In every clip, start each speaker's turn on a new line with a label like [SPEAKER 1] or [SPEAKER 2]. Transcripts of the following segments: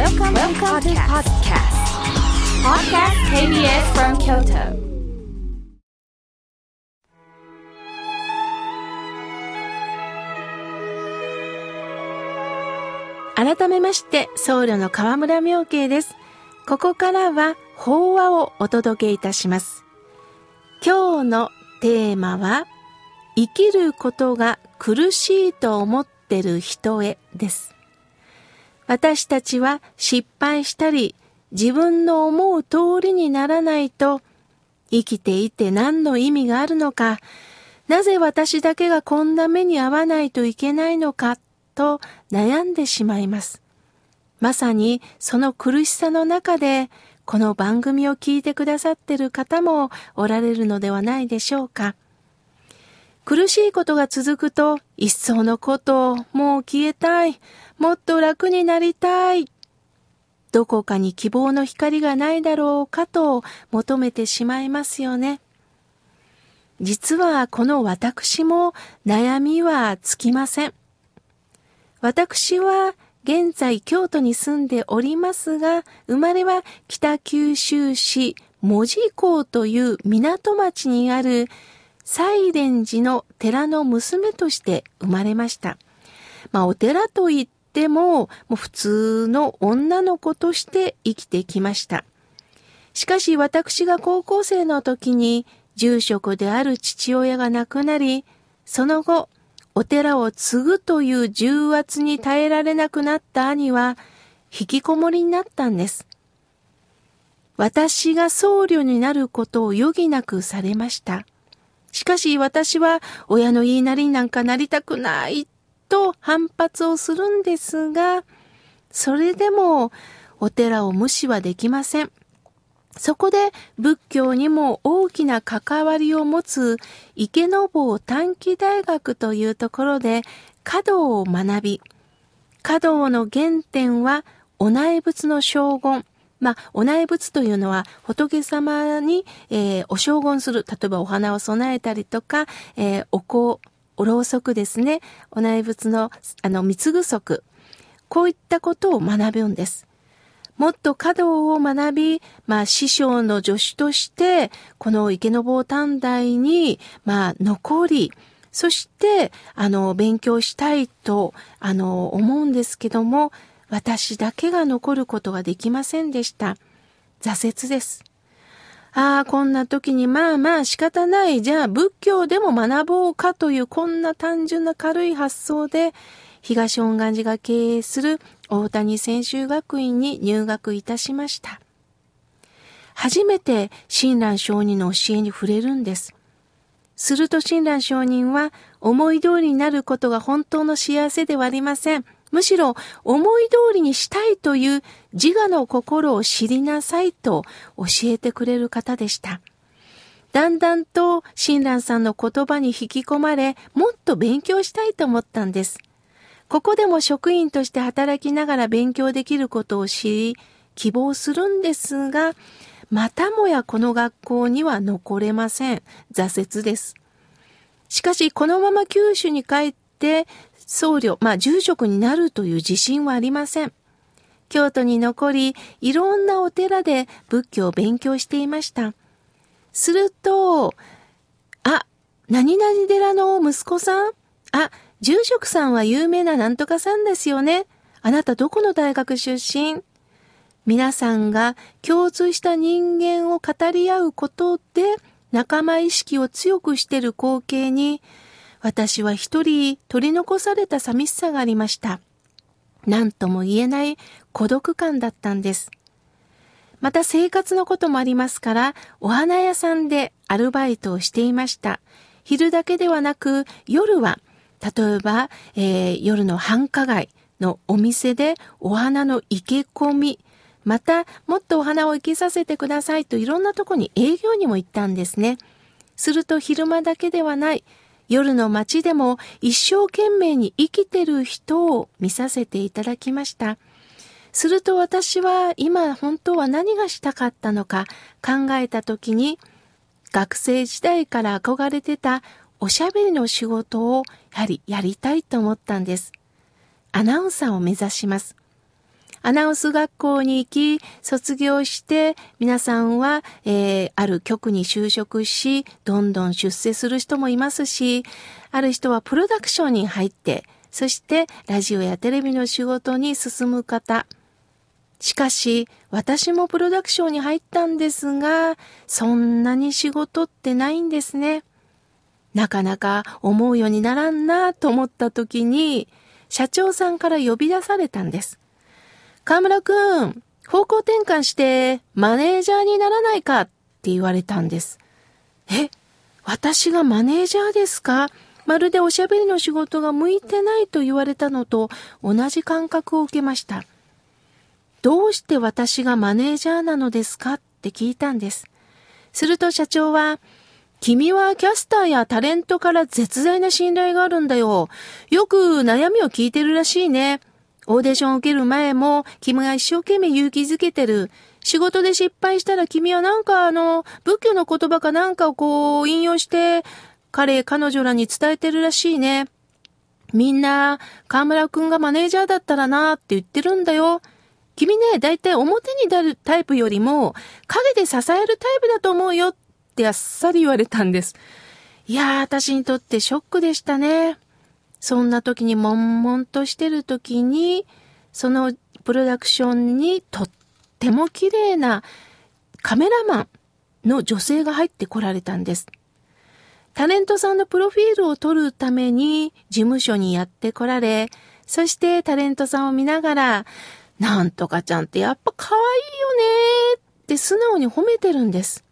[SPEAKER 1] Welcome, Welcome to podcast. Podcast KBS from Kyoto.
[SPEAKER 2] 改めまして、僧侶の河村明慶です。ここからは法話をお届けいたします。今日のテーマは、生きることが苦しいと思ってる人へです。私たちは失敗したり、自分の思う通りにならないと、生きていて何の意味があるのか、なぜ私だけがこんな目に遭わないといけないのか、と悩んでしまいます。まさにその苦しさの中で、この番組を聞いてくださってる方もおられるのではないでしょうか。苦しいことが続くと、いっそのことをもう消えたい、もっと楽になりたい。どこかに希望の光がないだろうかと求めてしまいますよね。実はこの私も悩みはつきません。私は現在京都に住んでおりますが、生まれは北九州市門司港という港町にある西蓮寺の寺の娘として生まれました。まあお寺といっても、もう普通の女の子として生きてきました。しかし私が高校生の時に住職である父親が亡くなり、その後、お寺を継ぐという重圧に耐えられなくなった兄は、引きこもりになったんです。私が僧侶になることを余儀なくされました。しかし私は親の言いなりになんかなりたくないと反発をするんですが、それでもお寺を無視はできません。そこで仏教にも大きな関わりを持つ池坊短期大学というところで華道を学び、華道の原点はお内仏の将軍。まあ、お内仏というのは仏様に、えー、お将軍する。例えばお花を備えたりとか、えー、お香、おろうそくですね。お内仏の、あの、三ぐ足。こういったことを学ぶんです。もっと華道を学び、まあ師匠の助手として、この池の坊短大に、まあ残り、そして、あの、勉強したいと、あの、思うんですけども、私だけが残ることができませんでした。挫折です。ああ、こんな時にまあまあ仕方ない。じゃあ仏教でも学ぼうかというこんな単純な軽い発想で、東恩願寺が経営する大谷専修学院に入学いたしました。初めて親鸞上人の教えに触れるんです。すると親鸞上人は思い通りになることが本当の幸せではありません。むしろ思い通りにしたいという自我の心を知りなさいと教えてくれる方でした。だんだんと親鸞さんの言葉に引き込まれ、もっと勉強したいと思ったんです。ここでも職員として働きながら勉強できることを知り、希望するんですが、またもやこの学校には残れません。挫折です。しかし、このまま九州に帰って、僧侶、まあ、住職になるという自信はありません。京都に残り、いろんなお寺で仏教を勉強していました。すると、あ、何々寺の息子さん？あ、住職さんは有名ななんとかさんですよね。あなたどこの大学出身？皆さんが共通した人間を語り合うことで仲間意識を強くしている光景に私は一人取り残された寂しさがありました。何とも言えない孤独感だったんです。また生活のこともありますから、お花屋さんでアルバイトをしていました。昼だけではなく、夜は、例えば、えー、夜の繁華街のお店でお花の生け込み、また、もっとお花を生けさせてくださいといろんなとこに営業にも行ったんですね。すると昼間だけではない、夜の街でも一生懸命に生きてる人を見させていただきました。すると私は今本当は何がしたかったのか考えた時に学生時代から憧れてたおしゃべりの仕事をやはりやりたいと思ったんです。アナウンサーを目指します。アナウンス学校に行き、卒業して、皆さんは、えー、ある局に就職し、どんどん出世する人もいますし、ある人はプロダクションに入って、そしてラジオやテレビの仕事に進む方。しかし、私もプロダクションに入ったんですが、そんなに仕事ってないんですね。なかなか思うようにならんなと思った時に、社長さんから呼び出されたんです。河村くん、方向転換してマネージャーにならないかって言われたんです。え、私がマネージャーですか？まるでおしゃべりの仕事が向いてないと言われたのと同じ感覚を受けました。どうして私がマネージャーなのですかって聞いたんです。すると社長は、君はキャスターやタレントから絶大な信頼があるんだよ。よく悩みを聞いてるらしいね。オーディションを受ける前も君が一生懸命勇気づけてる。仕事で失敗したら君はなんかあの、仏教の言葉かなんかをこう引用して、彼、彼女らに伝えてるらしいね。みんな、河村くんがマネージャーだったらなって言ってるんだよ。君ね、だいたい表に出るタイプよりも、影で支えるタイプだと思うよってあっさり言われたんです。いやー、私にとってショックでしたね。そんな時に悶々としてる時に、そのプロダクションにとっても綺麗なカメラマンの女性が入ってこられたんです。タレントさんのプロフィールを撮るために事務所にやってこられ、そしてタレントさんを見ながら、なんとかちゃんってやっぱ可愛いよねって素直に褒めてるんです。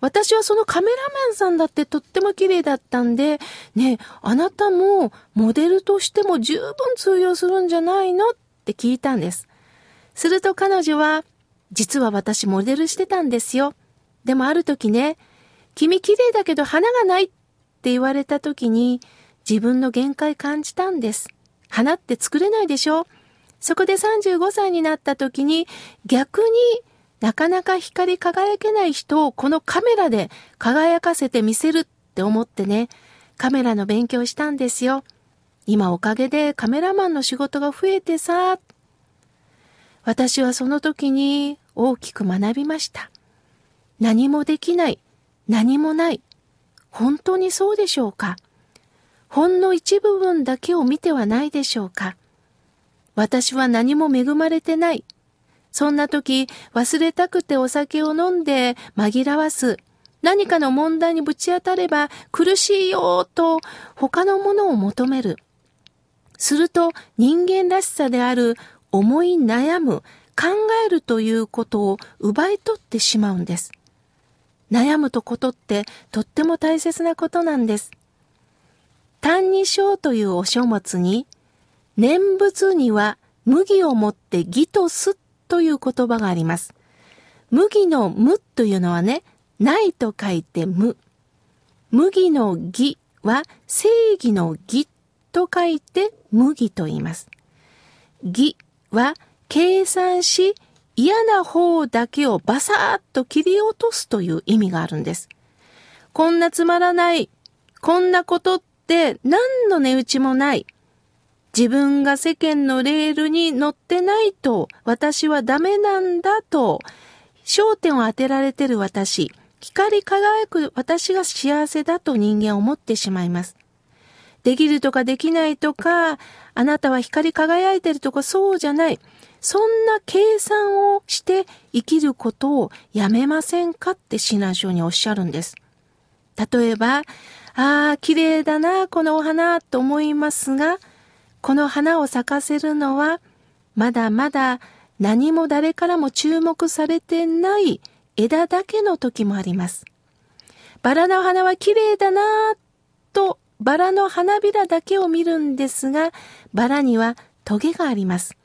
[SPEAKER 2] 私はそのカメラマンさんだってとっても綺麗だったんで、ねあなたもモデルとしても十分通用するんじゃないのって聞いたんです。すると彼女は、実は私モデルしてたんですよ。でもある時ね、君綺麗だけど花がないって言われた時に自分の限界感じたんです。花って作れないでしょそこで35歳になった時に逆になかなか光り輝けない人をこのカメラで輝かせてみせるって思ってね、カメラの勉強したんですよ。今おかげでカメラマンの仕事が増えてさ、私はその時に大きく学びました。何もできない、何もない。本当にそうでしょうかほんの一部分だけを見てはないでしょうか私は何も恵まれてない。そんな時、忘れたくてお酒を飲んで紛らわす。何かの問題にぶち当たれば苦しいよと他のものを求める。すると人間らしさである思い悩む、考えるということを奪い取ってしまうんです。悩むとことってとっても大切なことなんです。単二章というお書物に念仏には麦をもって義とすという言葉があります。麦の無というのはね、ないと書いて無。麦の義は正義の義と書いて麦と言います。義は計算し嫌な方だけをバサーッと切り落とすという意味があるんです。こんなつまらない、こんなことって何の値打ちもない。自分が世間のレールに乗ってないと私はダメなんだと焦点を当てられてる私、光り輝く私が幸せだと人間思ってしまいます。できるとかできないとか、あなたは光り輝いてるとかそうじゃない。そんな計算をして生きることをやめませんかって指南書におっしゃるんです。例えば、ああ、綺麗だな、このお花と思いますが、この花を咲かせるのは、まだまだ何も誰からも注目されてない枝だけの時もあります。バラの花は綺麗だなぁとバラの花びらだけを見るんですが、バラにはトゲがあります。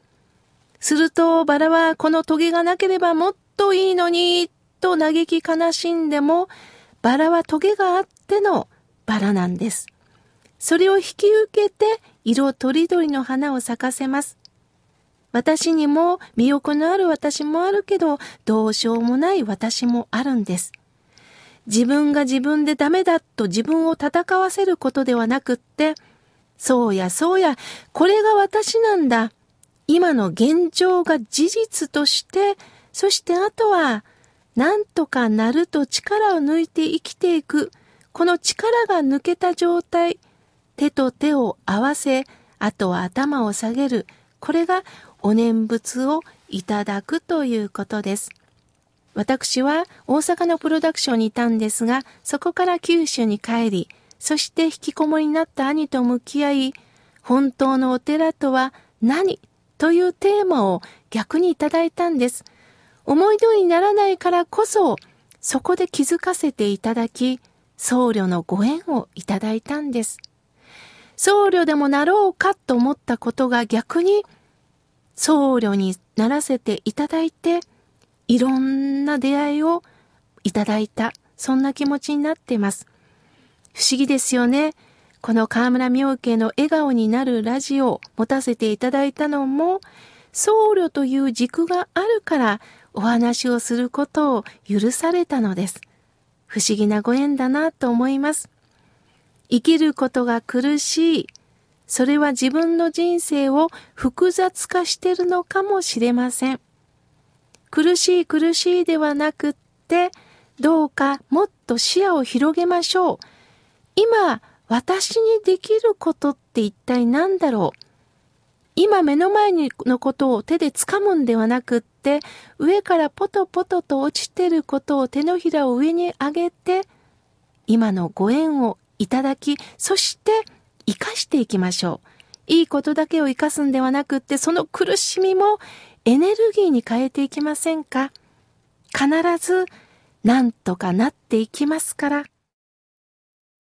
[SPEAKER 2] するとバラはこのトゲがなければもっといいのにと嘆き悲しんでも、バラはトゲがあってのバラなんです。それを引き受けて色とりどりの花を咲かせます。私にも魅力のある私もあるけど、どうしようもない私もあるんです。自分が自分でダメだと自分を戦わせることではなくって、そうやそうや、これが私なんだ。今の現状が事実として、そしてあとは、なんとかなると力を抜いて生きていく。この力が抜けた状態、手と手を合わせ、あとは頭を下げる。これがお念仏をいただくということです。私は大阪のプロダクションにいたんですが、そこから九州に帰り、そして引きこもりになった兄と向き合い、本当のお寺とは何というテーマを逆にいただいたんです。思い通りにならないからこそ、そこで気づかせていただき、僧侶のご縁をいただいたんです。僧侶でもなろうかと思ったことが逆に僧侶にならせていただいて、いろんな出会いをいただいた、そんな気持ちになっています。不思議ですよね。この河村明家の笑顔になるラジオを持たせていただいたのも、僧侶という軸があるからお話をすることを許されたのです。不思議なご縁だなと思います。生きることが苦しい。それは自分の人生を複雑化してるのかもしれません。苦しい苦しいではなくって、どうかもっと視野を広げましょう。今、私にできることって一体何だろう今目の前のことを手で掴むんではなくって、上からポトポトと落ちてることを手のひらを上に上げて、今のご縁をいただき、そして生かしていきましょう。いいことだけを生かすんではなくって、その苦しみもエネルギーに変えていきませんか？必ず、なんとかなっていきますから。